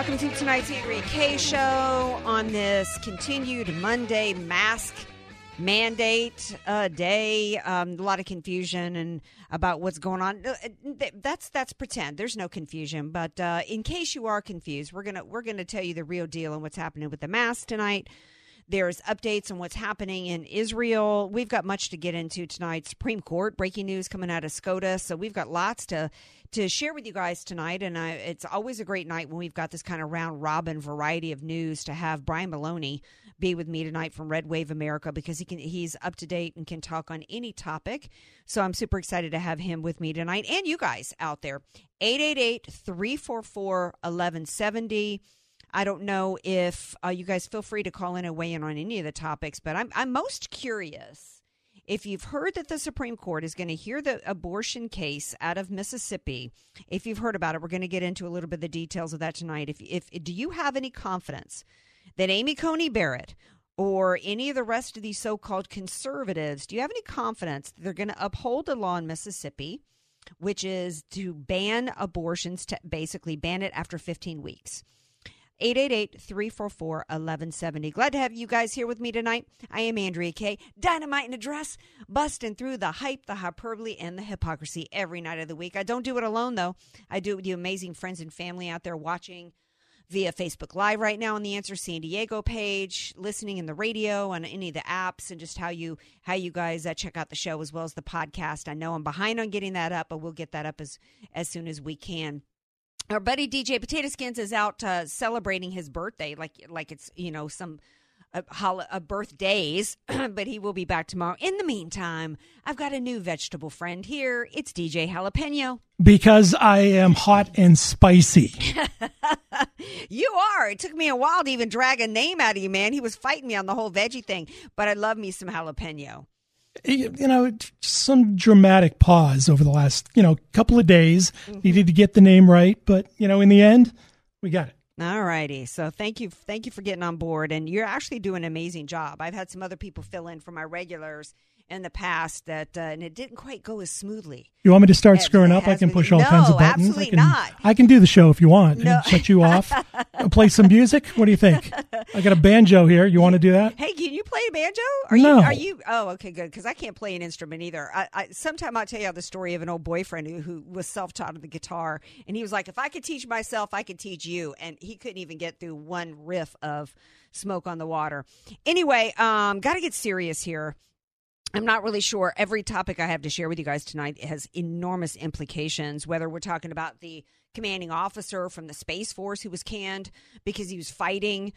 Welcome to tonight's Andrea Kaye show on this continued Monday mask mandate uh, day. Um, a lot of confusion and about what's going on. That's that's pretend. There's no confusion, but uh, in case you are confused, we're gonna we're gonna tell you the real deal and what's happening with the mask tonight. There's updates on what's happening in Israel. We've got much to get into tonight. Supreme Court breaking news coming out of SCOTUS. So we've got lots to to share with you guys tonight. And I, it's always a great night when we've got this kind of round robin variety of news to have Brian Maloney be with me tonight from Red Wave America because he can he's up to date and can talk on any topic. So I'm super excited to have him with me tonight and you guys out there. 888-344-1170. I don't know if uh, you guys feel free to call in and weigh in on any of the topics, but I'm I'm most curious if you've heard that the Supreme Court is going to hear the abortion case out of Mississippi. If you've heard about it, we're going to get into a little bit of the details of that tonight. If if do you have any confidence that Amy Coney Barrett or any of the rest of these so-called conservatives, do you have any confidence that they're going to uphold a law in Mississippi? Which is to ban abortions, to basically ban it after 15 weeks. 888-344-1170. Glad to have you guys here with me tonight. I am Andrea Kaye, dynamite in a dress, busting through the hype, the hyperbole, and the hypocrisy every night of the week. I don't do it alone, though. I do it with you amazing friends and family out there watching via Facebook Live right now on the Answer San Diego page, listening in the radio on any of the apps, and just how you how you guys uh, check out the show as well as the podcast. I know I'm behind on getting that up, but we'll get that up as as soon as we can our buddy DJ Potato Skins is out uh, celebrating his birthday, like like it's you know some uh, hol- uh, birthdays, but he will be back tomorrow. In the meantime, I've got a new vegetable friend here. It's DJ Jalapeno. Because I am hot and spicy. you are. It took me a while to even drag a name out of you, man. He was fighting me on the whole veggie thing, but I love me some jalapeno. You know, some dramatic pause over the last, you know, couple of days. Mm-hmm. Needed to get the name right, but you know, in the end, we got it. All righty. So thank you, thank you for getting on board, and you're actually doing an amazing job. I've had some other people fill in for my regulars in the past that, uh, and it didn't quite go as smoothly. You want me to start As screwing up? I can push all No, kinds of buttons. absolutely I can, not. I can do the show if you want. No. And shut you off. Play some music. What do you think? I got a banjo here. You want to do that? Hey, can you play a banjo? Are No. you? Are you? Oh, okay, good. Because I can't play an instrument either. I, I sometime I'll tell you the story of an old boyfriend who, who was self-taught on the guitar, and he was like, "If I could teach myself, I could teach you." And he couldn't even get through one riff of "Smoke on the Water." Anyway, um, got to get serious here. I'm not really sure. Every topic I have to share with you guys tonight has enormous implications, whether we're talking about the commanding officer from the Space Force who was canned because he was fighting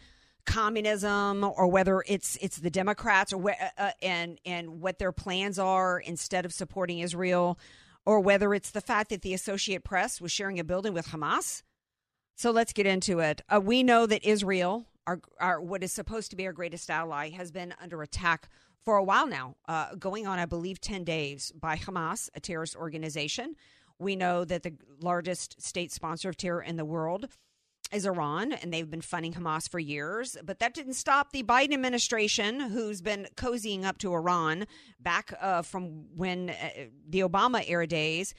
communism or whether it's it's the Democrats or wh- uh, and and what their plans are instead of supporting Israel or whether it's the fact that the Associate Press was sharing a building with Hamas. So let's get into it. Uh, we know that Israel, our, our what is supposed to be our greatest ally, has been under attack for a while now, uh, going on, I believe, 10 days by Hamas, a terrorist organization. We know that the largest state sponsor of terror in the world is Iran, and they've been funding Hamas for years. But that didn't stop the Biden administration, who's been cozying up to Iran back uh, from when uh, the Obama era days.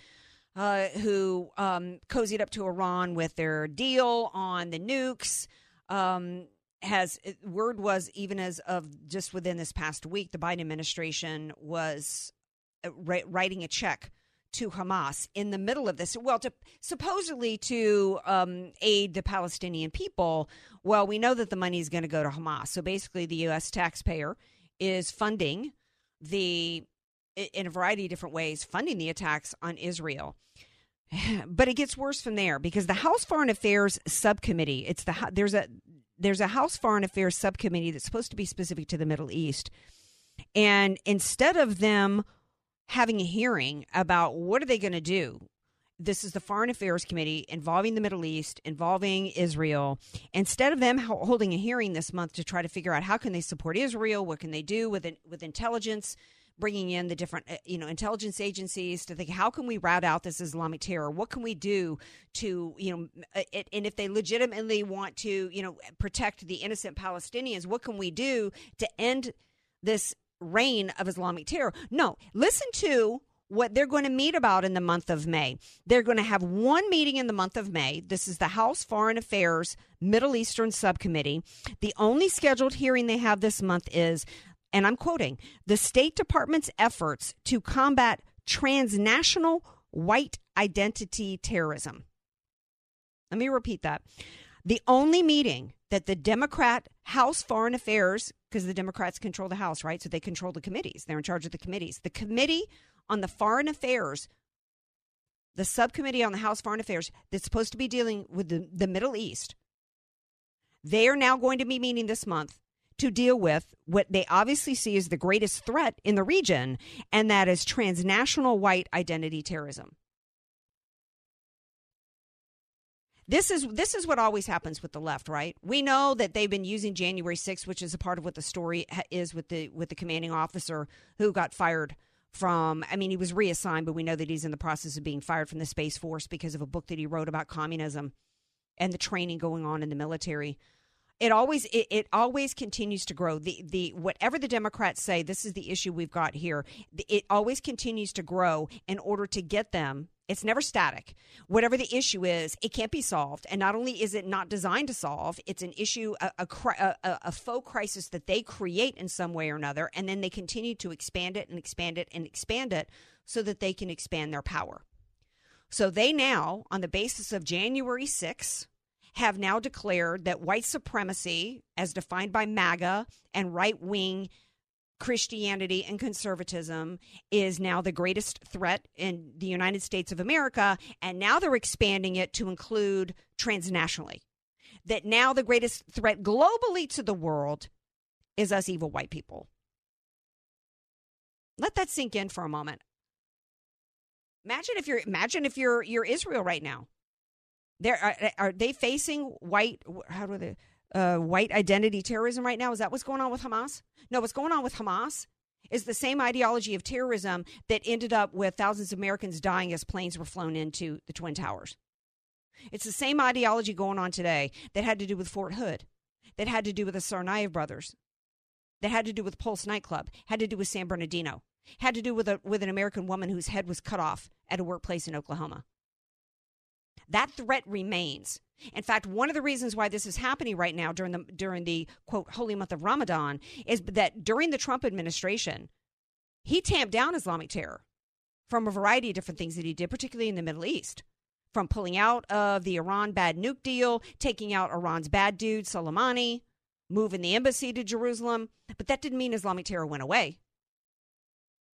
Uh, who um, cozied up to Iran with their deal on the nukes. Um, has word was even as of just within this past week, the Biden administration was uh, writing a check to Hamas in the middle of this. Well, to supposedly to um, aid the Palestinian people. Well, we know that the money is going to go to Hamas. So basically, the U.S. taxpayer is funding the in a variety of different ways funding the attacks on Israel. But it gets worse from there because the House Foreign Affairs subcommittee, it's the there's a there's a House Foreign Affairs subcommittee that's supposed to be specific to the Middle East. And instead of them having a hearing about what are they going to do this is the Foreign Affairs Committee involving the Middle East, involving Israel. Instead of them holding a hearing this month to try to figure out how can they support Israel, what can they do with with intelligence, bringing in the different uh, you know intelligence agencies to think how can we rout out this Islamic terror? What can we do to you know uh, it, and if they legitimately want to you know protect the innocent Palestinians, what can we do to end this reign of Islamic terror? No, listen to what they're going to meet about in the month of May. They're going to have one meeting in the month of May. This is the House Foreign Affairs Middle Eastern Subcommittee. The only scheduled hearing they have this month is, and I'm quoting, the State Department's efforts to combat transnational white identity terrorism. Let me repeat that. The only meeting that the Democrat House Foreign Affairs, because the Democrats control the House, right? So they control the committees. They're in charge of the committees. The committee on the foreign affairs, the subcommittee on the House Foreign Affairs that's supposed to be dealing with the, the Middle East, they are now going to be meeting this month to deal with what they obviously see as the greatest threat in the region, and that is transnational white identity terrorism. This is this is what always happens with the left, right? We know that they've been using January 6th, which is a part of what the story is with the with the commanding officer who got fired from I mean he was reassigned, but we know that he's in the process of being fired from the Space Force because of a book that he wrote about communism and the training going on in the military. It always it, it always continues to grow. The the whatever the Democrats say, this is the issue we've got here. It always continues to grow in order to get them it's never static. Whatever the issue is, it can't be solved. And not only is it not designed to solve, it's an issue, a, a, a, a, faux crisis that they create in some way or another. And then they continue to expand it and expand it and expand it so that they can expand their power. So they now, on the basis of January 6th, have now declared that white supremacy, as defined by MAGA and right wing Christianity and conservatism is now the greatest threat in the United States of America. And now they're expanding it to include transnationally. That now the greatest threat globally to the world is us evil white people. Let that sink in for a moment. Imagine if you're imagine if you're you're Israel right now. Are, are they facing white how do they uh, white identity terrorism right now? Is that what's going on with Hamas? No, what's going on with Hamas is the same ideology of terrorism that ended up with thousands of Americans dying as planes were flown into the Twin Towers. It's the same ideology going on today that had to do with Fort Hood, that had to do with the Tsarnaev brothers, that had to do with Pulse nightclub, had to do with San Bernardino, had to do with a, with an American woman whose head was cut off at a workplace in Oklahoma. That threat remains. In fact, one of the reasons why this is happening right now during the during the quote holy month of Ramadan is that during the Trump administration, he tamped down Islamic terror from a variety of different things that he did, particularly in the Middle East. From pulling out of the Iran bad nuke deal, taking out Iran's bad dude, Soleimani, moving the embassy to Jerusalem. But that didn't mean Islamic terror went away.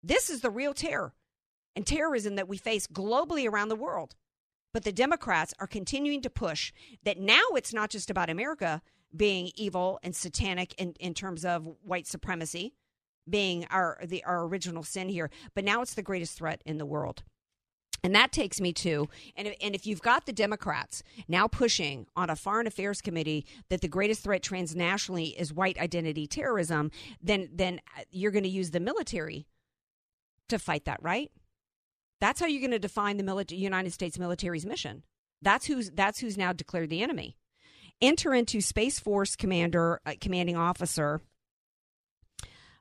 This is the real terror and terrorism that we face globally around the world. But the Democrats are continuing to push that now it's not just about America being evil and satanic in, in terms of white supremacy being our the our original sin here, but now it's the greatest threat in the world. And that takes me to, and and if you've got the Democrats now pushing on a foreign affairs committee that the greatest threat transnationally is white identity terrorism, then then uh, you're going to use the military to fight that, right? That's how you're going to define the United States military's mission. That's who's that's who's now declared the enemy. Enter into Space Force Commander, uh, commanding officer,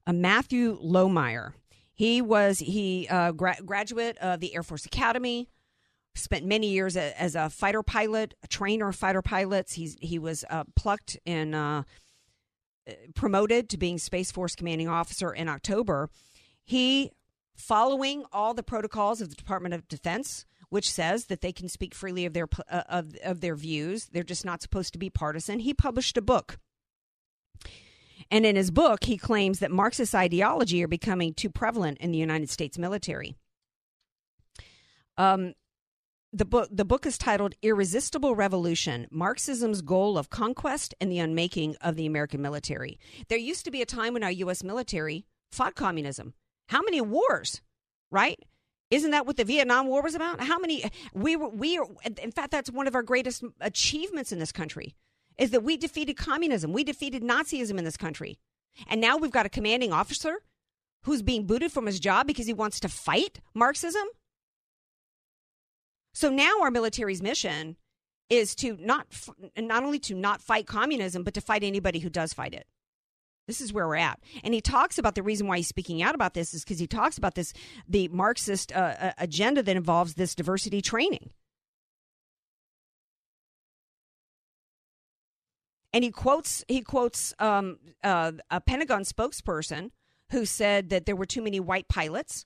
uh, Matthew Lohmeier. He was he uh, gra- graduate of the Air Force Academy. Spent many years a, as a fighter pilot, a trainer of fighter pilots. He's he was uh, plucked and uh, promoted to being Space Force commanding officer in October. He following all the protocols of the Department of Defense, which says that they can speak freely of their uh, of of their views. They're just not supposed to be partisan. He published a book. And in his book, he claims that Marxist ideology are becoming too prevalent in the United States military. Um, the book the book is titled Irresistible Revolution: Marxism's Goal of Conquest and the Unmaking of the American Military. There used to be a time when our US military fought communism. How many wars, right? Isn't that what the Vietnam War was about? How many we were we are in fact that's one of our greatest achievements in this country is that we defeated communism. We defeated Nazism in this country. And now we've got a commanding officer who's being booted from his job because he wants to fight Marxism. So now our military's mission is to not not only to not fight communism but to fight anybody who does fight it. This is where we're at. And he talks about the reason why he's speaking out about this is because he talks about this the Marxist uh, uh, agenda that involves this diversity training. And he quotes he quotes um, uh, a Pentagon spokesperson who said that there were too many white pilots.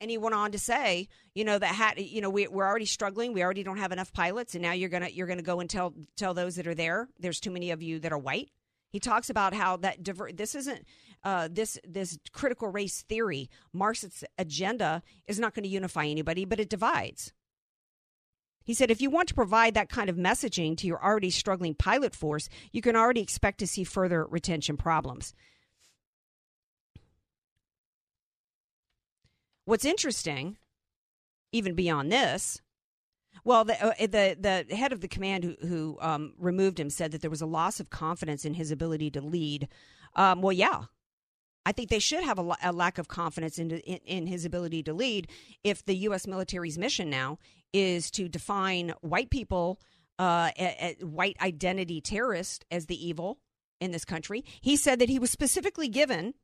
And he went on to say, you know, that had, you know, we, we're already struggling. We already don't have enough pilots, and now you're gonna you're gonna go and tell tell those that are there, there's too many of you that are white. He talks about how that diver- this isn't uh, this this critical race theory, Marxist agenda is not going to unify anybody, but it divides. He said, if you want to provide that kind of messaging to your already struggling pilot force, you can already expect to see further retention problems. What's interesting, even beyond this, well, the, uh, the the head of the command who, who um, removed him said that there was a loss of confidence in his ability to lead. Um, well, yeah, I think they should have a, a lack of confidence in, in, in his ability to lead if the U.S. military's mission now is to define white people, uh, a, a white identity terrorists as the evil in this country. He said that he was specifically given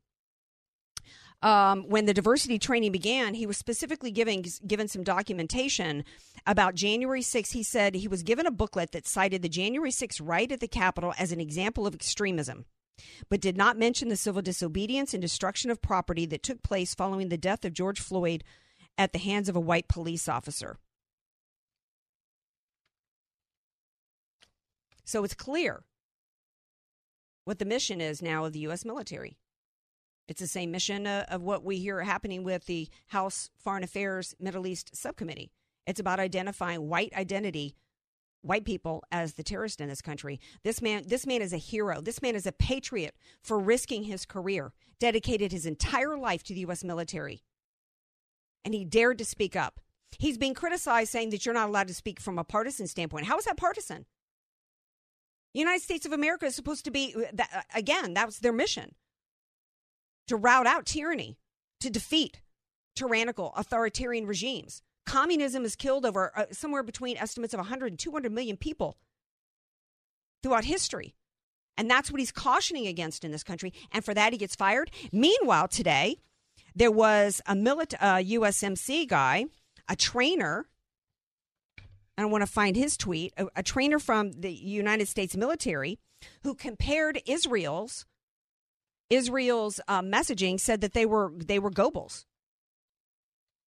um, when the diversity training began, he was specifically giving given some documentation about January 6th. He said he was given a booklet that cited the January 6th riot at the Capitol as an example of extremism, but did not mention the civil disobedience and destruction of property that took place following the death of George Floyd at the hands of a white police officer. So it's clear what the mission is now of the U.S. military. It's the same mission uh, of what we hear happening with the House Foreign Affairs Middle East Subcommittee. It's about identifying white identity, white people as the terrorist in this country. This man, this man is a hero. This man is a patriot for risking his career, dedicated his entire life to the U.S. military, and he dared to speak up. He's being criticized, saying that you're not allowed to speak from a partisan standpoint. How is that partisan? The United States of America is supposed to be, uh, again, that was their mission to rout out tyranny, to defeat tyrannical authoritarian regimes. Communism has killed over uh, somewhere between estimates of 100 and 200 million people throughout history. And that's what he's cautioning against in this country. And for that, he gets fired. Meanwhile, today, there was a milit- uh, USMC guy, a trainer. I don't want to find his tweet, a, a trainer from the United States military who compared Israel's Israel's uh, messaging said that they were they were Goebbels,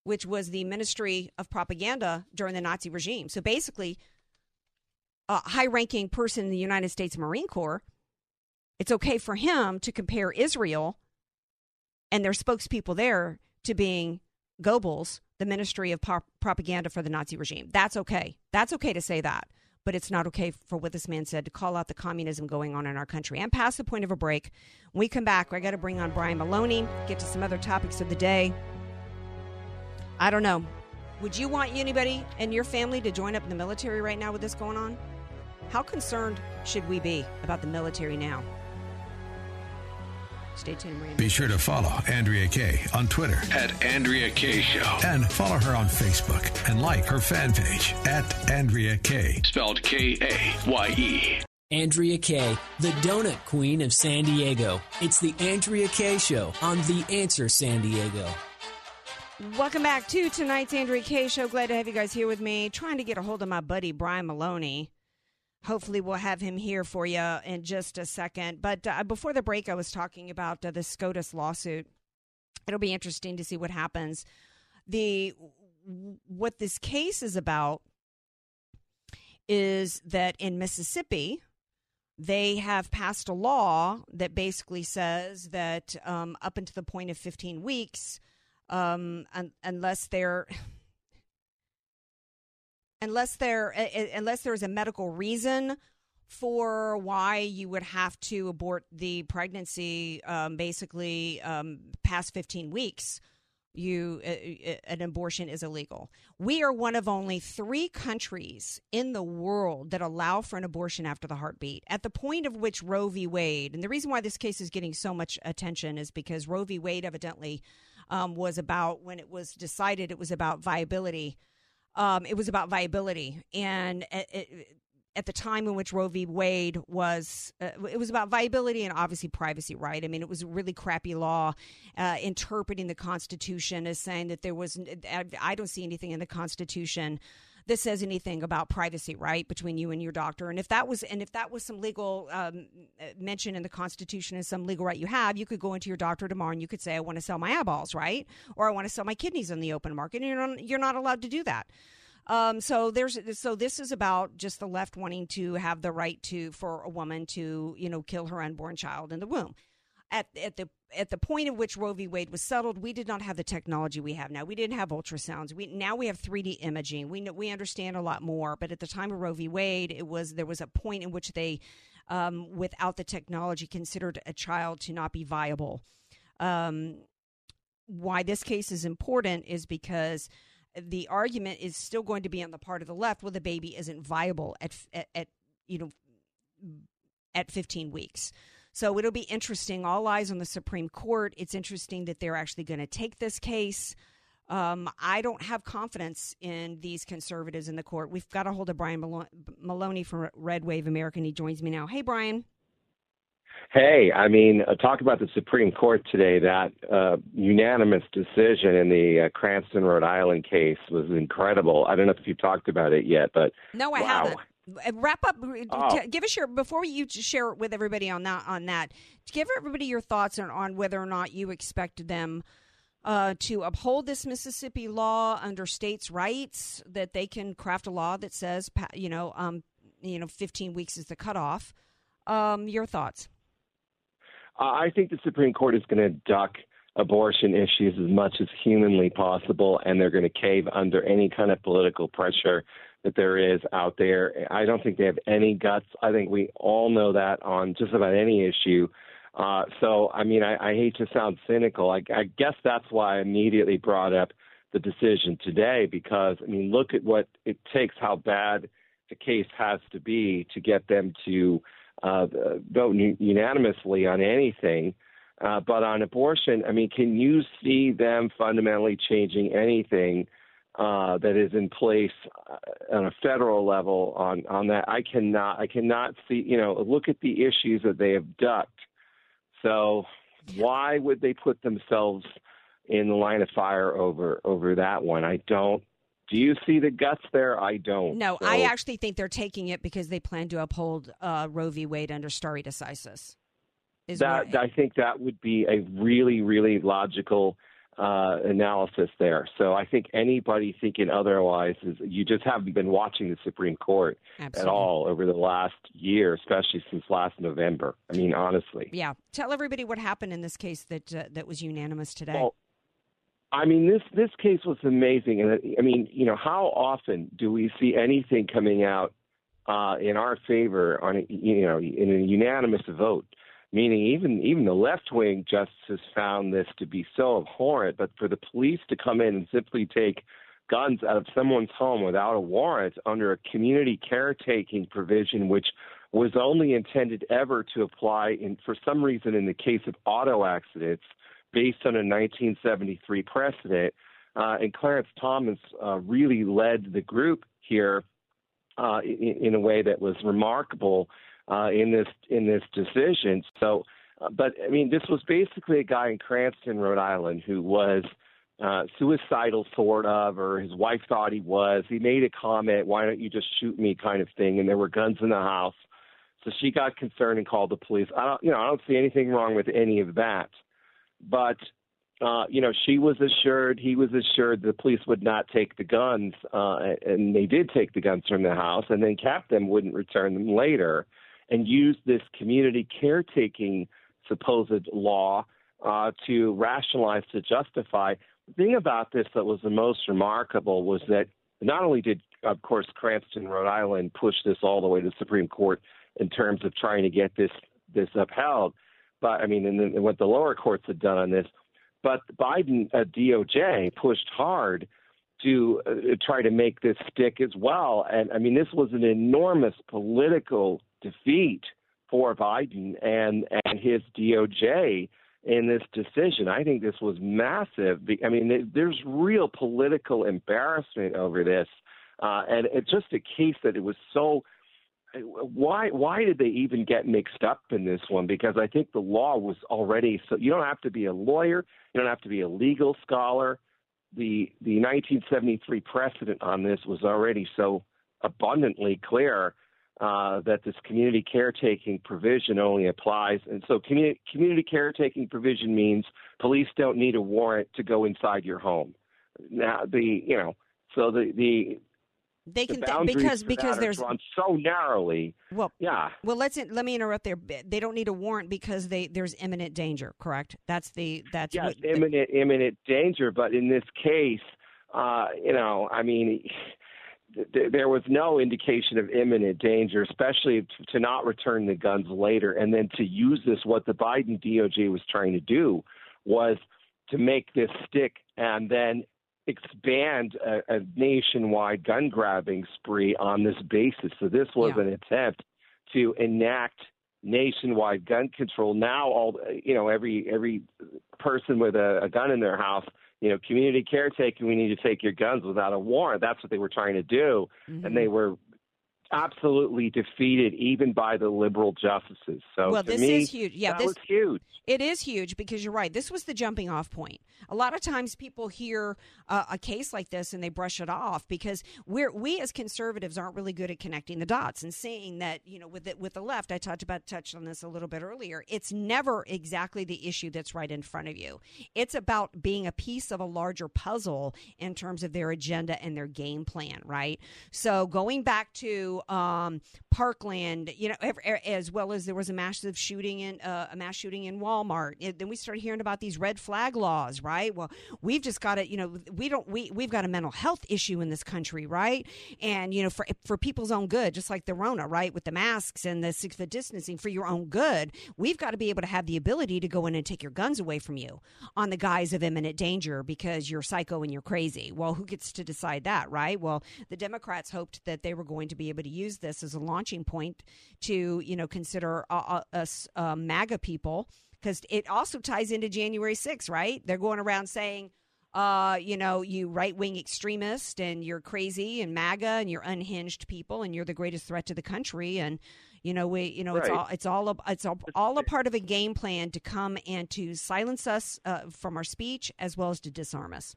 which was the Ministry of Propaganda during the Nazi regime. So basically, a high-ranking person in the United States Marine Corps, it's okay for him to compare Israel and their spokespeople there to being Goebbels, the Ministry of Propaganda for the Nazi regime. That's okay. That's okay to say that but it's not okay for what this man said to call out the communism going on in our country. I'm past the point of a break. When we come back, I got to bring on Brian Maloney, get to some other topics of the day. I don't know. Would you want anybody and your family to join up in the military right now with this going on? How concerned should we be about the military now? Stay tuned, Randy. Be sure to follow Andrea Kaye on Twitter at Andrea Kaye Show. And follow her on Facebook and like her fan page at Andrea Kaye. Spelled K A Y E. Andrea Kaye, the donut queen of San Diego. It's the Andrea Kaye Show on The Answer San Diego. Welcome back to tonight's Andrea Kaye Show. Glad to have you guys here with me. Trying to get a hold of my buddy Brian Maloney. Hopefully, we'll have him here for you in just a second. But uh, before the break, I was talking about uh, the SCOTUS lawsuit. It'll be interesting to see what happens. The what this case is about is that in Mississippi, they have passed a law that basically says that um, up until the point of 15 weeks, um, un- unless they're unless there unless there is a medical reason for why you would have to abort the pregnancy um, basically um, past 15 weeks you uh, an abortion is illegal. We are one of only 3 countries in the world that allow for an abortion after the heartbeat. At the point of which Roe v. Wade, and the reason why this case is getting so much attention is because Roe v. Wade evidently um, was about when it was decided it was about viability. Um, it was about viability, and it, it, at the time in which Roe v. Wade was, uh, it was about viability and obviously privacy, right? I mean, it was a really crappy law uh, interpreting the Constitution as saying that there was, I don't see anything in the Constitution that says anything about privacy, right, between you and your doctor. And if that was, and if that was some legal um, mention in the Constitution as some legal right you have, you could go into your doctor tomorrow and you could say, I want to sell my eyeballs, right, or I want to sell my kidneys on the open market. And you're not, you're not allowed to do that. Um, so there's so this is about just the left wanting to have the right to for a woman to you know kill her unborn child in the womb. At at the at the point at which Roe v. Wade was settled, we did not have the technology we have now. We didn't have ultrasounds. We now we have 3D imaging. We know, we understand a lot more. But at the time of Roe v. Wade, it was there was a point in which they, um, without the technology, considered a child to not be viable. Um, why this case is important is because the argument is still going to be on the part of the left well the baby isn't viable at at, at you know at 15 weeks so it'll be interesting all eyes on the supreme court it's interesting that they're actually going to take this case um, I don't have confidence in these conservatives in the court. We've got a hold of Brian Maloney from Red Wave America, and he joins me now. Hey, Brian. Hey, I mean, uh, talk about the Supreme Court today. That uh, unanimous decision in the uh, Cranston, Rhode Island case was incredible. I don't know if you've talked about it yet, but no, I wow. haven't. Uh, wrap up. Uh, oh. Give us your before you share with everybody on that. On that, give everybody your thoughts on, on whether or not you expect them uh, to uphold this Mississippi law under states' rights that they can craft a law that says, you know, um, you know, 15 weeks is the cutoff. Um, your thoughts? I think the Supreme Court is going to duck abortion issues as much as humanly possible, and they're going to cave under any kind of political pressure that there is out there. I don't think they have any guts. I think we all know that on just about any issue. Uh, so, I mean, I, I hate to sound cynical. I, I guess that's why I immediately brought up the decision today because, I mean, look at what it takes, how bad the case has to be to get them to uh, vote unanimously on anything. Uh, but on abortion, I mean, can you see them fundamentally changing anything uh, that is in place uh, on a federal level on, on that? I cannot. I cannot see. You know, look at the issues that they have ducked. So why would they put themselves in the line of fire over over that one? I don't do you see the guts there? I don't. No, so, I actually think they're taking it because they plan to uphold uh, Roe v. Wade under stare decisis. Is that I think that would be a really, really logical uh, analysis there. So I think anybody thinking otherwise is you just haven't been watching the Supreme Court Absolutely. at all over the last year, especially since last November. I mean, honestly. Yeah. Tell everybody what happened in this case that uh, that was unanimous today. Well, I mean, this this case was amazing, and I mean, you know, how often do we see anything coming out uh, in our favor on, you know, in a unanimous vote? Meaning, even even the left wing justices found this to be so abhorrent, but for the police to come in and simply take guns out of someone's home without a warrant under a community caretaking provision, which was only intended ever to apply in, for some reason, in the case of auto accidents based on a 1973 precedent. Uh, and Clarence Thomas uh, really led the group here uh, in, in, a way that was remarkable uh, in this in this decision. So, uh, but I mean, this was basically a guy in Cranston, Rhode Island, who was uh, suicidal, sort of, or his wife thought he was. He made a comment, "Why don't you just shoot me?" kind of thing, and there were guns in the house. So she got concerned and called the police. I don't, you know, I don't see anything wrong with any of that. But uh, you know, she was assured, he was assured the police would not take the guns, uh, and they did take the guns from the house, and then them, wouldn't return them later, and use this community caretaking supposed law uh, to rationalize, to justify. The thing about this that was the most remarkable was that not only did, of course, Cranston, Rhode Island, push this all the way to the Supreme Court in terms of trying to get this this upheld, but I mean, and, and what the lower courts had done on this. but Biden uh, DOJ pushed hard to uh, try to make this stick as well. And I mean, this was an enormous political defeat for Biden and and his DOJ in this decision. I think this was massive. I mean, there's real political embarrassment over this, uh, and it's just a case that it was so. Why why did they even get mixed up in this one? Because I think the law was already so. You don't have to be a lawyer. You don't have to be a legal scholar. The the 1973 precedent on this was already so abundantly clear uh, that this community caretaking provision only applies. And so, community, community caretaking provision means police don't need a warrant to go inside your home. Now, the you know, so the the they can the because because there's drawn so narrowly. Well, yeah. Well, let's let me interrupt there. They don't need a warrant because they there's imminent danger. Correct. That's the that's yes, what, imminent the, imminent danger. But in this case, uh, you know, I mean there was no indication of imminent danger, especially to not return the guns later, and then to use this. What the Biden DOJ was trying to do was to make this stick and then expand a, a nationwide gun grabbing spree on this basis. So this was yeah. an attempt to enact nationwide gun control. Now, all you know, every every person with a, a gun in their house you know, community caretaking, we need to take your guns without a warrant. That's what they were trying to do. Mm-hmm. And they were absolutely defeated even by the liberal justices. So well, this me, is huge. Yeah, that this was huge. It is huge because you're right. This was the jumping off point. A lot of times people hear uh, a case like this and they brush it off because we're we as conservatives aren't really good at connecting the dots and seeing that you know with the, with the left. I talked about touched on this a little bit earlier. It's never exactly the issue that's right in front of you. It's about being a piece of a larger puzzle in terms of their agenda and their game plan. Right. So going back to um, Parkland, you know, as well as there was a massive shooting in uh, a mass shooting in Walmart. Then we started hearing about these red flag laws, right? Well, we've just got to, you know, we don't we we've got a mental health issue in this country, right? And you know, for for people's own good, just like the Rona, right, with the masks and the six foot distancing, for your own good, we've got to be able to have the ability to go in and take your guns away from you on the guise of imminent danger because you're psycho and you're crazy. Well, who gets to decide that, right? Well, the Democrats hoped that they were going to be able to use this as a launching point to, you know, consider uh, uh us uh, MAGA people because it also ties into January 6th, right? They're going around saying, uh, you know, you right wing extremist and you're crazy and MAGA and you're unhinged people and you're the greatest threat to the country and you know we you know right. it's all it's all a, it's all, all a part of a game plan to come and to silence us uh, from our speech as well as to disarm us.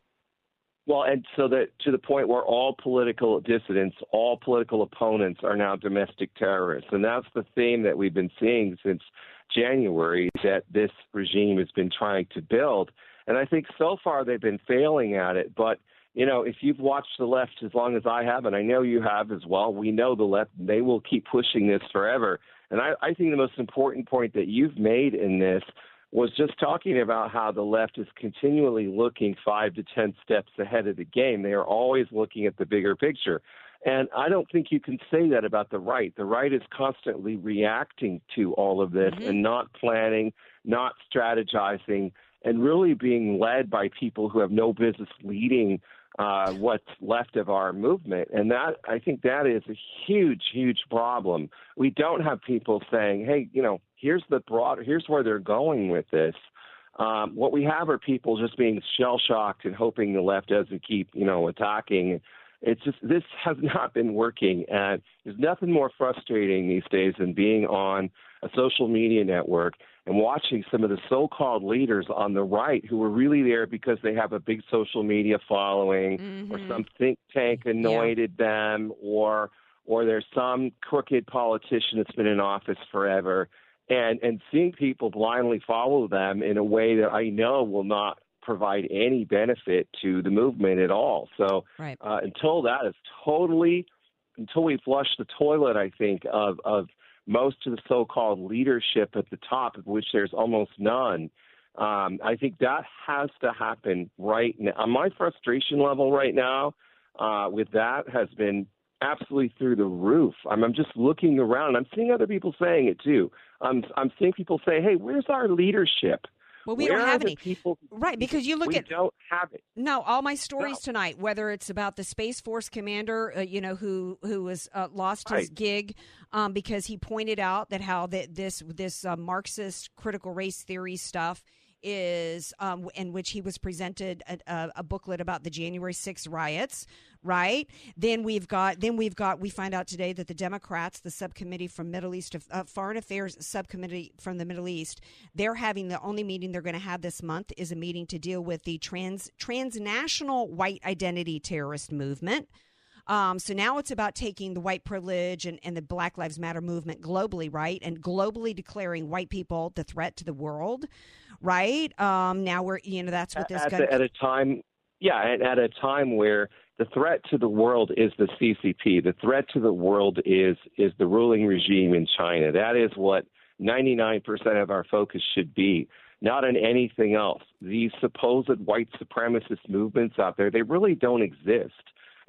Well, and so that to the point where all political dissidents, all political opponents are now domestic terrorists. And that's the theme that we've been seeing since January that this regime has been trying to build. And I think so far they've been failing at it. But, you know, if you've watched the left as long as I have, and I know you have as well, we know the left, they will keep pushing this forever. And I, I think the most important point that you've made in this was just talking about how the left is continually looking five to ten steps ahead of the game. They are always looking at the bigger picture. And I don't think you can say that about the right. The right is constantly reacting to all of this mm-hmm. and not planning, not strategizing, and really being led by people who have no business leading uh, what's left of our movement. And that I think that is a huge, huge problem. We don't have people saying, "Hey, you know, here's the broad, here's where they're going with this." Um, what we have are people just being shell shocked and hoping the left doesn't keep, you know, attacking. It's just this has not been working, and there's nothing more frustrating these days than being on a social media network and watching some of the so-called leaders on the right who are really there because they have a big social media following mm-hmm. or some think tank anointed yeah. them or or there's some crooked politician that's been in office forever and and seeing people blindly follow them in a way that I know will not provide any benefit to the movement at all. So right. uh, until that is totally until we flush the toilet, I think of of most of the so-called leadership at the top, of which there's almost none. Um, I think that has to happen right now. My frustration level right now uh, with that has been absolutely through the roof. I'm, I'm just looking around. I'm seeing other people saying it too. I'm, I'm seeing people say, "Hey, where's our leadership?" Well, we Where don't have any. people? Right, because you look we at don't have it. No, all my stories No. tonight, whether it's about the Space Force commander, uh, you know, who who was uh, lost his gig um, because he pointed out that how that this this uh, Marxist critical race theory stuff is um, in which he was presented a, a, a booklet about the January 6th riots right? Then we've got then we've got we find out today that the democrats the subcommittee from middle east uh, foreign affairs subcommittee from the middle east they're having the only meeting they're going to have this month is a meeting to deal with the trans transnational white identity terrorist movement. Um, so now it's about taking the white privilege and, and the Black Lives Matter movement globally, right? And globally declaring white people the threat to the world, right? Um, now we're, you know, that's what this at, gun. the, at a time, yeah, and at a time where the threat to the world is the CCP. The threat to the world is is the ruling regime in China. That is what 99% of our focus should be, not on anything else. These supposed white supremacist movements out there, they really don't exist.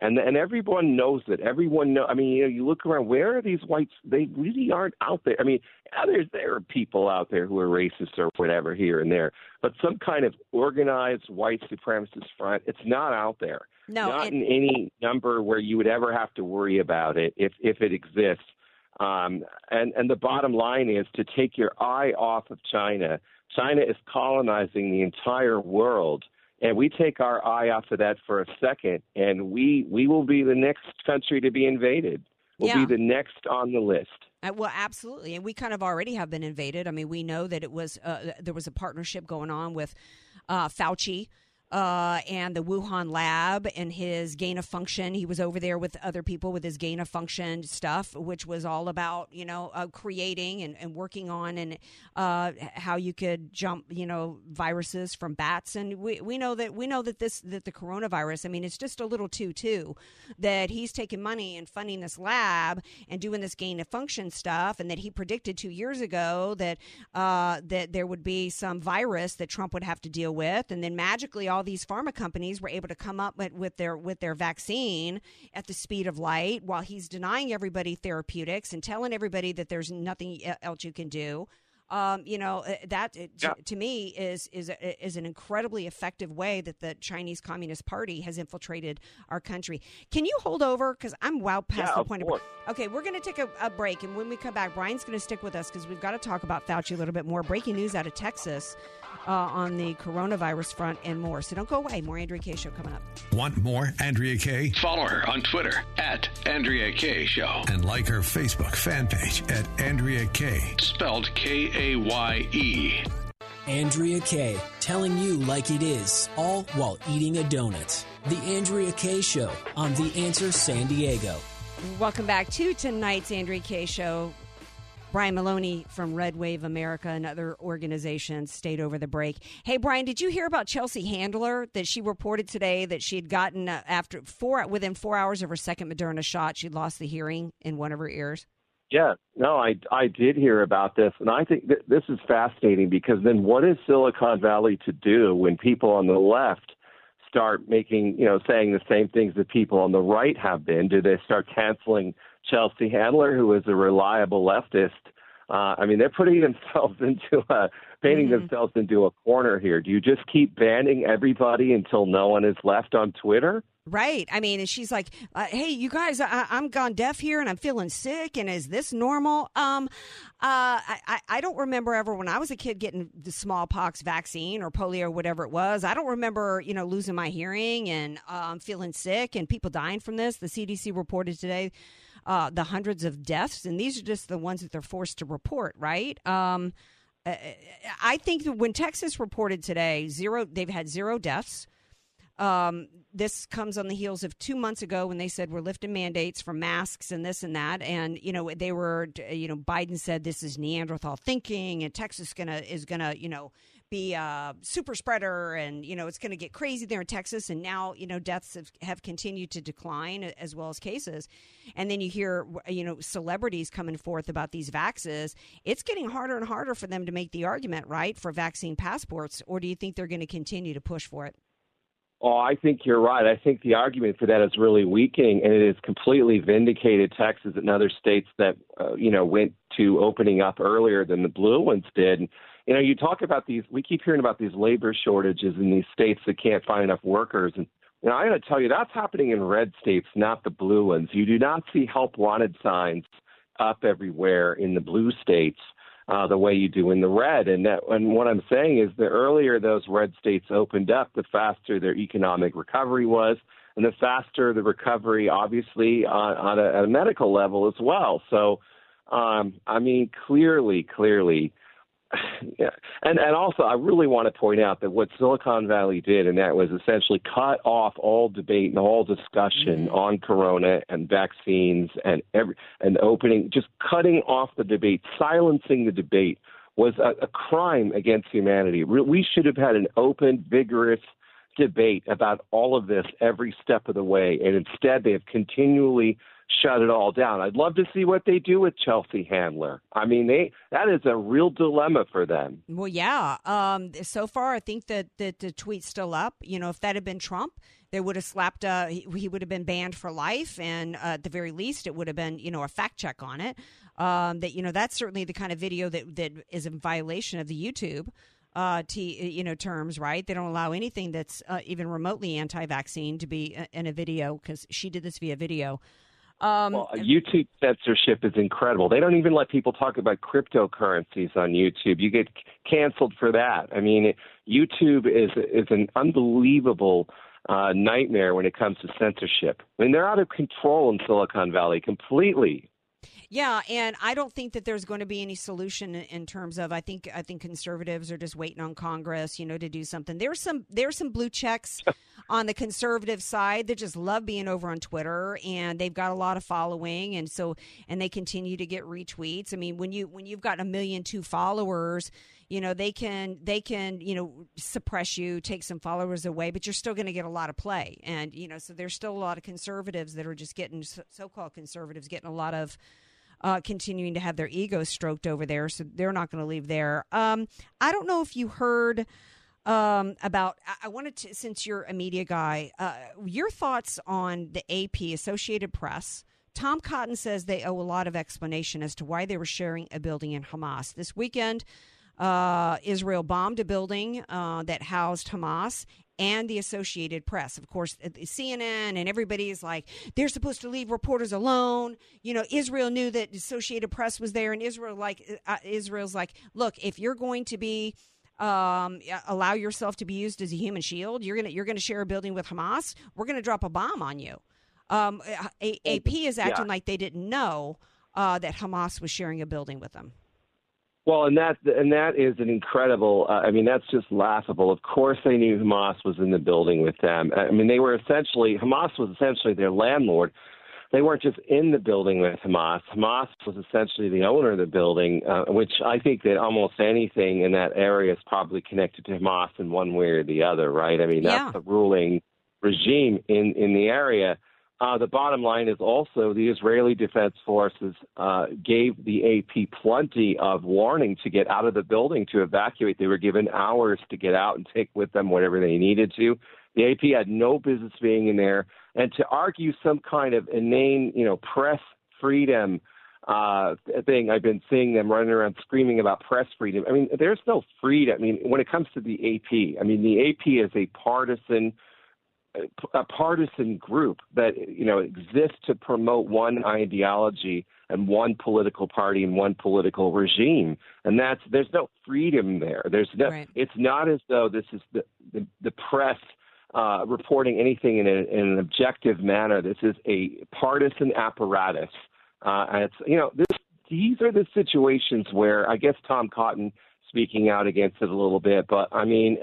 And and everyone knows it. Everyone know. I mean, you know, you look around. Where are these whites? They really aren't out there. I mean, there's there are people out there who are racist or whatever here and there, but some kind of organized white supremacist front, it's not out there. no, not and- in any number where you would ever have to worry about it if if it exists. Um, and and the bottom line is to take your eye off of China. China is colonizing the entire world, and we take our eye off of that for a second, and we we will be the next country to be invaded. We'll Yeah. be the next on the list. Uh, well, absolutely, and we kind of already have been invaded. I mean, we know that it was uh, there was a partnership going on with uh, Fauci. Uh, and the Wuhan lab and his gain of function. He was over there with other people with his gain of function stuff, which was all about, you know, uh, creating and, and working on and uh, how you could jump, you know, viruses from bats. And we, we know that we know that this that the coronavirus. I mean, it's just a little too too that he's taking money and funding this lab and doing this gain of function stuff, and that he predicted two years ago that uh, that there would be some virus that Trump would have to deal with, and then magically all these pharma companies were able to come up with, with their with their vaccine at the speed of light, while he's denying everybody therapeutics and telling everybody that there's nothing else you can do. Um, you know uh, that uh, Yeah. to, to me is is is an incredibly effective way that the Chinese Communist Party has infiltrated our country. Can you hold over because I'm well past Yeah, the of point course. of. Okay, we're going to take a, a break, and when we come back, Brian's going to stick with us because we've got to talk about Fauci a little bit more. Breaking news out of Texas uh, on the coronavirus front and more. So don't go away. More Andrea Kaye show coming up. Want more Andrea Kaye? Follow her on Twitter at Andrea Kaye Show. And like her Facebook fan page at Andrea Kaye. Spelled K A Y E. Andrea Kaye, telling you like it is, all while eating a donut. The Andrea Kaye Show on The Answer San Diego. Welcome back to tonight's Andrea Kaye show. Brian Maloney from Red Wave America and other organizations stayed over the break. Hey, Brian, did you hear about Chelsea Handler that she reported today that she had gotten uh, after four within four hours of her second Moderna shot, she'd lost the hearing in one of her ears? Yeah, no, I I did hear about this, and I think th- this is fascinating because then what is Silicon Valley to do when people on the left start making, you know, saying the same things that people on the right have been? Do they start canceling Chelsea Handler, who is a reliable leftist? Uh, I mean, they're putting themselves into a painting themselves into a corner here. Do you just keep banning everybody until no one is left on Twitter? Right. I mean, and she's like, uh, "Hey, you guys, I, I'm gone deaf here, and I'm feeling sick. And is this normal?" Um, uh, I, I- I don't remember ever when I was a kid getting the smallpox vaccine or polio or whatever it was. I don't remember, you know, losing my hearing and um, feeling sick and people dying from this. The CDC reported today uh, the hundreds of deaths, and these are just the ones that they're forced to report. Right. Um, uh, I think that when Texas reported today zero, they've had zero deaths. Um, this comes on the heels of two months ago when they said we're lifting mandates for masks and this and that, and you know they were, you know, Biden said this is Neanderthal thinking, and Texas gonna is gonna, you know, be a super spreader, and you know it's gonna get crazy there in Texas, and now you know deaths have, have continued to decline as well as cases, and then you hear you know celebrities coming forth about these vaxes. It's getting harder and harder for them to make the argument, right, for vaccine passports, or do you think they're going to continue to push for it? Oh, I think you're right. I think the argument for that is really weakening, and it has completely vindicated Texas and other states that uh, you know went to opening up earlier than the blue ones did. You know, you talk about these. We keep hearing about these labor shortages in these states that can't find enough workers, and you know, I got to tell you, that's happening in red states, not the blue ones. You do not see help wanted signs up everywhere in the blue states uh, the way you do in the red. And that, and what I'm saying is, the earlier those red states opened up, the faster their economic recovery was, and the faster the recovery, obviously, on, on a, a medical level as well. So, um, I mean, clearly, clearly, yeah. And and also I really want to point out that what Silicon Valley did and that was essentially cut off all debate and all discussion mm-hmm. on corona and vaccines and every and opening just cutting off the debate, silencing the debate was a, a crime against humanity. We should have had an open, vigorous debate about all of this every step of the way and instead they have continually shut it all down. I'd love to see what they do with Chelsea Handler. I mean, they that is a real dilemma for them. Well, yeah. Um, so far, I think that, that the tweet's still up. You know, if that had been Trump, they would have slapped. Uh, he, he would have been banned for life, and uh, at the very least, it would have been you know a fact check on it. Um, that you know that's certainly the kind of video that that is in violation of the YouTube uh, t- you know terms, right? They don't allow anything that's uh, even remotely anti-vaccine to be uh, in a video because she did this via video. Um, well, YouTube censorship is incredible. They don't even let people talk about cryptocurrencies on YouTube. You get canceled for that. I mean, YouTube is is an unbelievable uh, nightmare when it comes to censorship. I mean, they're out of control in Silicon Valley completely. Yeah, and I don't think that there's going to be any solution in terms of I think I think conservatives are just waiting on Congress, you know, to do something. There's some there's some blue checks on the conservative side that just love being over on Twitter and they've got a lot of following and so and they continue to get retweets. I mean, when you when you've got a million two followers, you know, they can they can, you know, suppress you, take some followers away, but you're still going to get a lot of play. And, you know, so there's still a lot of conservatives that are just getting so-called conservatives getting a lot of uh, continuing to have their ego stroked over there, so they're not going to leave there. Um, I don't know if you heard um, about. I, wanted to, since you're a media guy, uh, your thoughts on the AP, Associated Press. Tom Cotton says they owe a lot of explanation as to why they were sharing a building in Hamas. This weekend, uh, Israel bombed a building uh, that housed Hamas, and the Associated Press. Of course, CNN and everybody is like, they're supposed to leave reporters alone. You know, Israel knew that Associated Press was there, and Israel like uh, Israel's like, look, if you're going to be um, allow yourself to be used as a human shield, you're gonna you're gonna share a building with Hamas. We're gonna drop a bomb on you. Um, AP is acting yeah. like they didn't know uh, that Hamas was sharing a building with them. Well, and that and that is an incredible. Uh, I mean, that's just laughable. Of course, they knew Hamas was in the building with them. I mean, they were essentially Hamas was essentially their landlord. They weren't just in the building with Hamas. Hamas was essentially the owner of the building, uh, which I think that almost anything in that area is probably connected to Hamas in one way or the other, right? I mean, that's yeah. the ruling regime in in the area. Uh, the bottom line is also the Israeli Defense Forces uh, gave the AP plenty of warning to get out of the building to evacuate. They were given hours to get out and take with them whatever they needed to. The AP had no business being in there, and to argue some kind of inane, you know, press freedom uh, thing. I've been seeing them running around screaming about press freedom. I mean, there's no freedom. I mean, when it comes to the AP, I mean, the AP is a partisan a partisan group that you know exists to promote one ideology and one political party and one political regime. And that's there's no freedom there. There's no right. it's not as though this is the the, the press uh, reporting anything in, a, in, an objective manner. This is a partisan apparatus. Uh, and it's you know this these are the situations where I guess Tom Cotton speaking out against it a little bit but I mean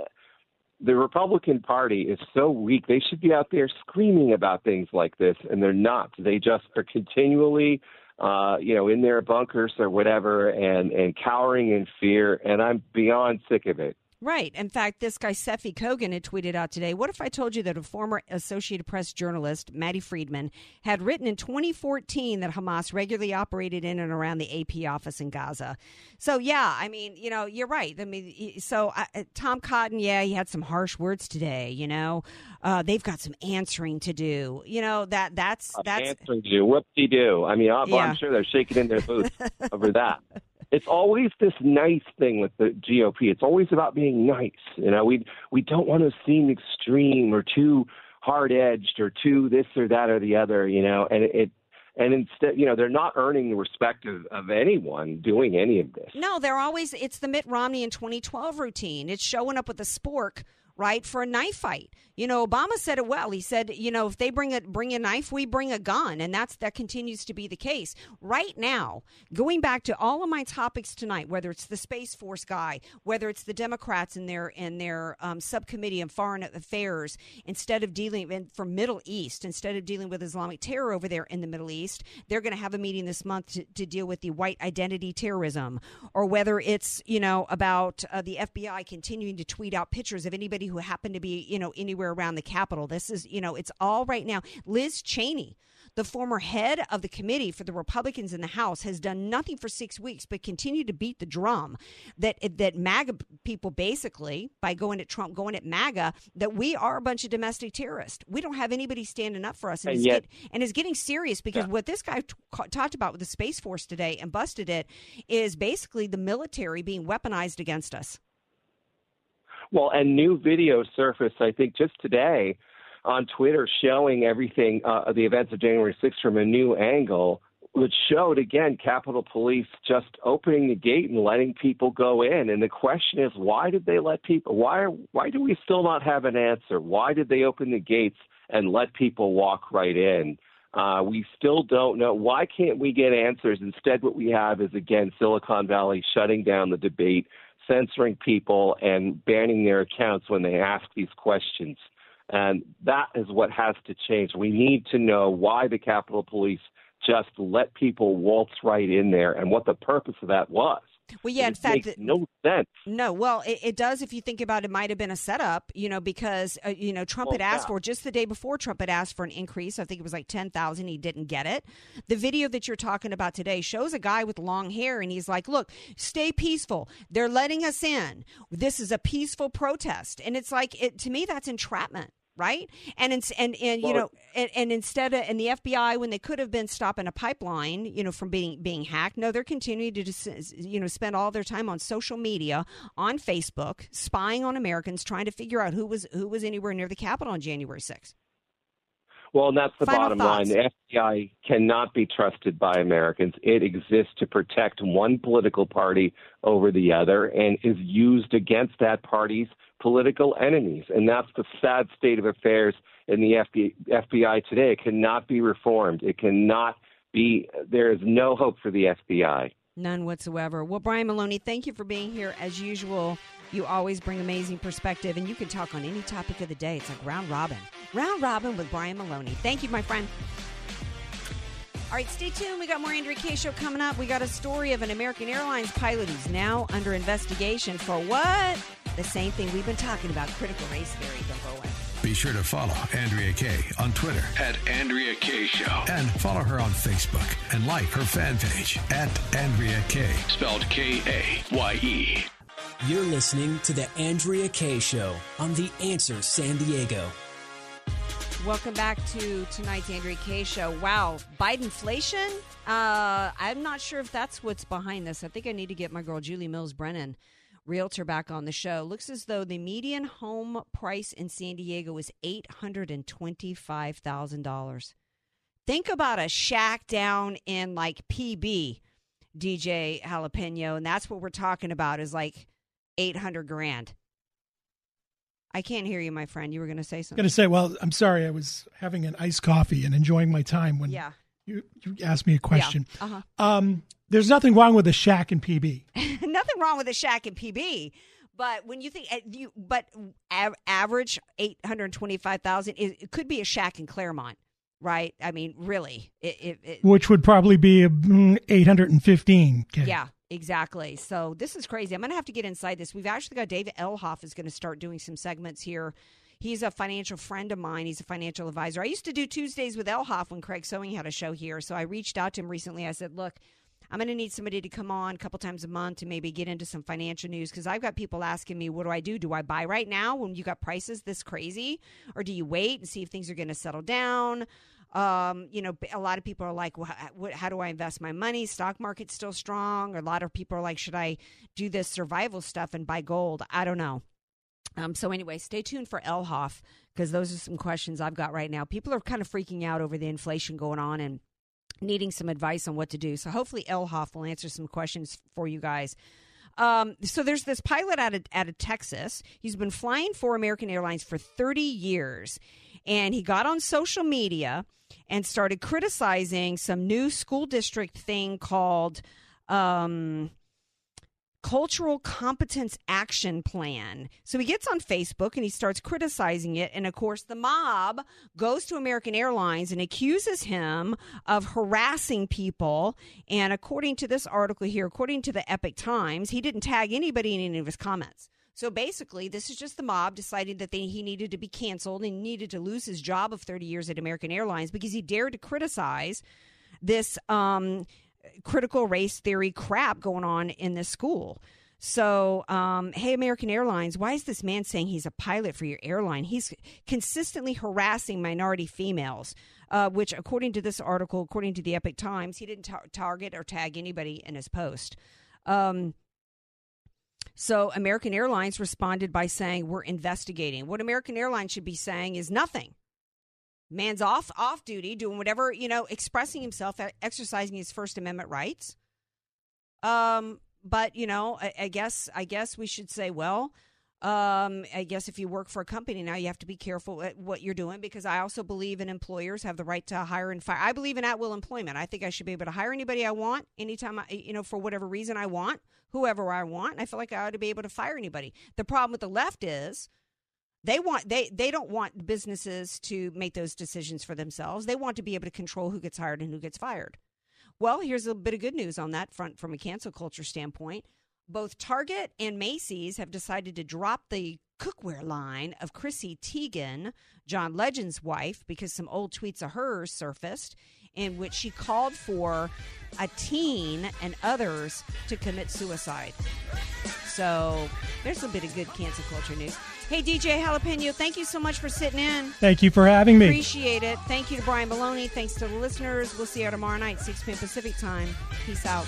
the Republican Party is so weak. They should be out there screaming about things like this, and they're not. They just are continually, uh, you know, in their bunkers or whatever, and and cowering in fear. And I'm beyond sick of it. Right. In fact, this guy, Seffi Kogan, had tweeted out today What if I told you that a former Associated Press journalist, Matti Friedman, had written in 2014 that Hamas regularly operated in and around the AP office in Gaza? So, yeah, I mean, you know, you're right. I mean, so uh, Tom Cotton, yeah, he had some harsh words today, you know. Uh, they've got some answering to do. You know, that that's. that's answering to do. Whoop de do. I mean, I'm, yeah. I'm sure they're shaking in their boots over that. it's always this nice thing with the GOP. It's always about being nice. You know, we we don't want to seem extreme or too hard edged or too this or that or the other. You know, and it and instead, you know, they're not earning the respect of, of anyone doing any of this. No, they're always, it's the Mitt Romney in 2012 routine. It's showing up with a spork right for a knife fight. You know obama said it well. He said you know if they bring a bring a knife we bring a gun. And that's that continues to be the case. Right now going back to all of my topics tonight whether it's the space force guy whether it's the democrats in their in their um, subcommittee on foreign affairs instead of dealing in, for middle east instead of dealing with islamic terror over there in the middle east they're going to have a meeting this month to, to, deal with the white identity terrorism. Or whether it's you know about uh, the fbi continuing to tweet out pictures of anybody who happened to be, you know, anywhere around the Capitol. This is, you know, it's all right now. Liz Cheney, the former head of the committee for the Republicans in the House, has done nothing for six weeks but continue to beat the drum that that MAGA people basically by going at Trump, going at MAGA, that we are a bunch of domestic terrorists. We don't have anybody standing up for us, and, And yet- get, and is getting serious because what this guy t- talked about with the Space Force today and busted it is basically the military being weaponized against us. Well, and new video surfaced, I think, just today on Twitter showing everything, uh, the events of January 6th from a new angle, which showed, again, Capitol Police just opening the gate and letting people go in. And the question is, why did they let people, why, why do we still not have an answer? Why did they open the gates and let people walk right in? Uh, we still don't know. Why can't we get answers? Instead, what we have is, again, Silicon Valley shutting down the debate, censoring people, and banning their accounts when they ask these questions. And that is what has to change. We need to know why the Capitol Police just let people waltz right in there and what the purpose of that was. Well, yeah, in It fact, makes no sense. No, well, it, it does if you think about it. Might have been a setup, you know, because uh, you know Trump had asked yeah. for just the day before Trump had asked for an increase. I think it was like ten thousand. He didn't get it. The video that you're talking about today shows a guy with long hair, and he's like, "Look, stay peaceful. They're letting us in. This is a peaceful protest." And it's like, it, to me, that's entrapment. Right, and it's, and and you Well, know, and, and instead of and the FBI when they could have been stopping a pipeline, you know, from being being hacked, no, they're continuing to just you know spend all their time on social media, on Facebook, spying on Americans, trying to figure out who was who was anywhere near the Capitol on January sixth. Well, and that's the Final bottom thoughts. line. The FBI cannot be trusted by Americans. It exists to protect one political party over the other and is used against that party's political enemies. And that's the sad state of affairs in the FBI, FBI today. It cannot be reformed. It cannot be, there is no hope for the FBI. None whatsoever. Well, Brian Maloney, thank you for being here as usual. You always bring amazing perspective, and you can talk on any topic of the day. It's like round robin, round robin with Brian Maloney. Thank you, my friend. All right, stay tuned. We got more Andrea Kaye show coming up. We got a story of an American Airlines pilot who's now under investigation for what? The same thing we've been talking about: critical race theory. Don't go away. Be sure to follow Andrea Kaye on Twitter At Andrea Kaye Show. and follow her on Facebook and like her fan page at Andrea Kaye. Spelled K A Y E. You're listening to The Andrea Kaye Show on The Answer San Diego. Welcome back to tonight's Andrea Kaye show. Wow, Bidenflation? Uh, I'm not sure if that's what's behind this. I think I need to get my girl Julie Mills Brennan, realtor, back on the show. Looks as though the median home price in San Diego is eight hundred and twenty-five thousand dollars. Think about a shack down in like PB, DJ Jalapeno, and that's what we're talking about. Is like eight hundred grand. I can't hear you, my friend. You were going to say I'm something. going to say, well, I'm sorry. I was having an iced coffee and enjoying my time when Yeah. you, you asked me a question. Yeah. Uh-huh. Um, there's nothing wrong with a shack in PB. Nothing wrong with a shack and PB, but when you think uh, you, but av- average eight hundred twenty-five thousand, it, it could be a shack in Clairemont, right? I mean, really, it, it, which would probably be mm, 815. Yeah, exactly. So this is crazy. I'm going to have to get inside this. We've actually got David Elhoff is going to start doing some segments here. He's a financial friend of mine. He's a financial advisor. I used to do Tuesdays with Elhoff when Craig Sewing had a show here. So I reached out to him recently. I said, look, I'm going to need somebody to come on a couple times a month to maybe get into some financial news because I've got people asking me, what do I do? Do I buy right now when you got prices this crazy? Or do you wait and see if things are going to settle down? Um, you know, a lot of people are like, well, how, do I invest my money? Stock market's still strong. A lot of people are like, should I do this survival stuff and buy gold? I don't know. Um, so anyway, stay tuned for Elhoff because those are some questions I've got right now. People are kind of freaking out over the inflation going on and needing some advice on what to do. So hopefully Elhoff will answer some questions for you guys. Um, so there's this pilot out of, out of Texas. He's been flying for American Airlines for 30 years, and he got on social media and started criticizing some new school district thing called um, cultural competence action plan. So he gets on Facebook and he starts criticizing it. And of course, the mob goes to American Airlines and accuses him of harassing people. And according to this article here, according to the Epoch Times, he didn't tag anybody in any of his comments. So basically, this is just the mob deciding that they, he needed to be canceled and needed to lose his job of 30 years at American Airlines because he dared to criticize this um, critical race theory crap going on in this school. So, um, hey, American Airlines, why is this man saying he's a pilot for your airline? He's consistently harassing minority females, uh, which, according to this article, according to the Epoch Times, he didn't tar- target or tag anybody in his post. Um, so, American Airlines responded by saying, We're investigating. What American Airlines should be saying is nothing man's off off duty doing whatever you know expressing himself exercising his first amendment rights. Um but you know I, I guess i guess we should say well um i guess if you work for a company now you have to be careful at what you're doing because i also believe in employers have the right to hire and fire. I believe in at will employment. I think i should be able to hire anybody i want anytime i you know for whatever reason i want whoever i want i feel like i ought to be able to fire anybody. The problem with the left is they want they they don't want businesses to make those decisions for themselves. They want to be able to control who gets hired and who gets fired. Well, here's a bit of good news on that front from a cancel culture standpoint. Both Target and Macy's have decided to drop the cookware line of Chrissy Teigen, John Legend's wife, because some old tweets of hers surfaced in which she called for a teen and others to commit suicide. So there's a bit of good cancel culture news. Hey, DJ Jalapeno, thank you so much for sitting in. Thank you for having me. Appreciate it. Thank you to Brian Maloney. Thanks to the listeners. We'll see you tomorrow night, 6 p.m. Pacific time. Peace out.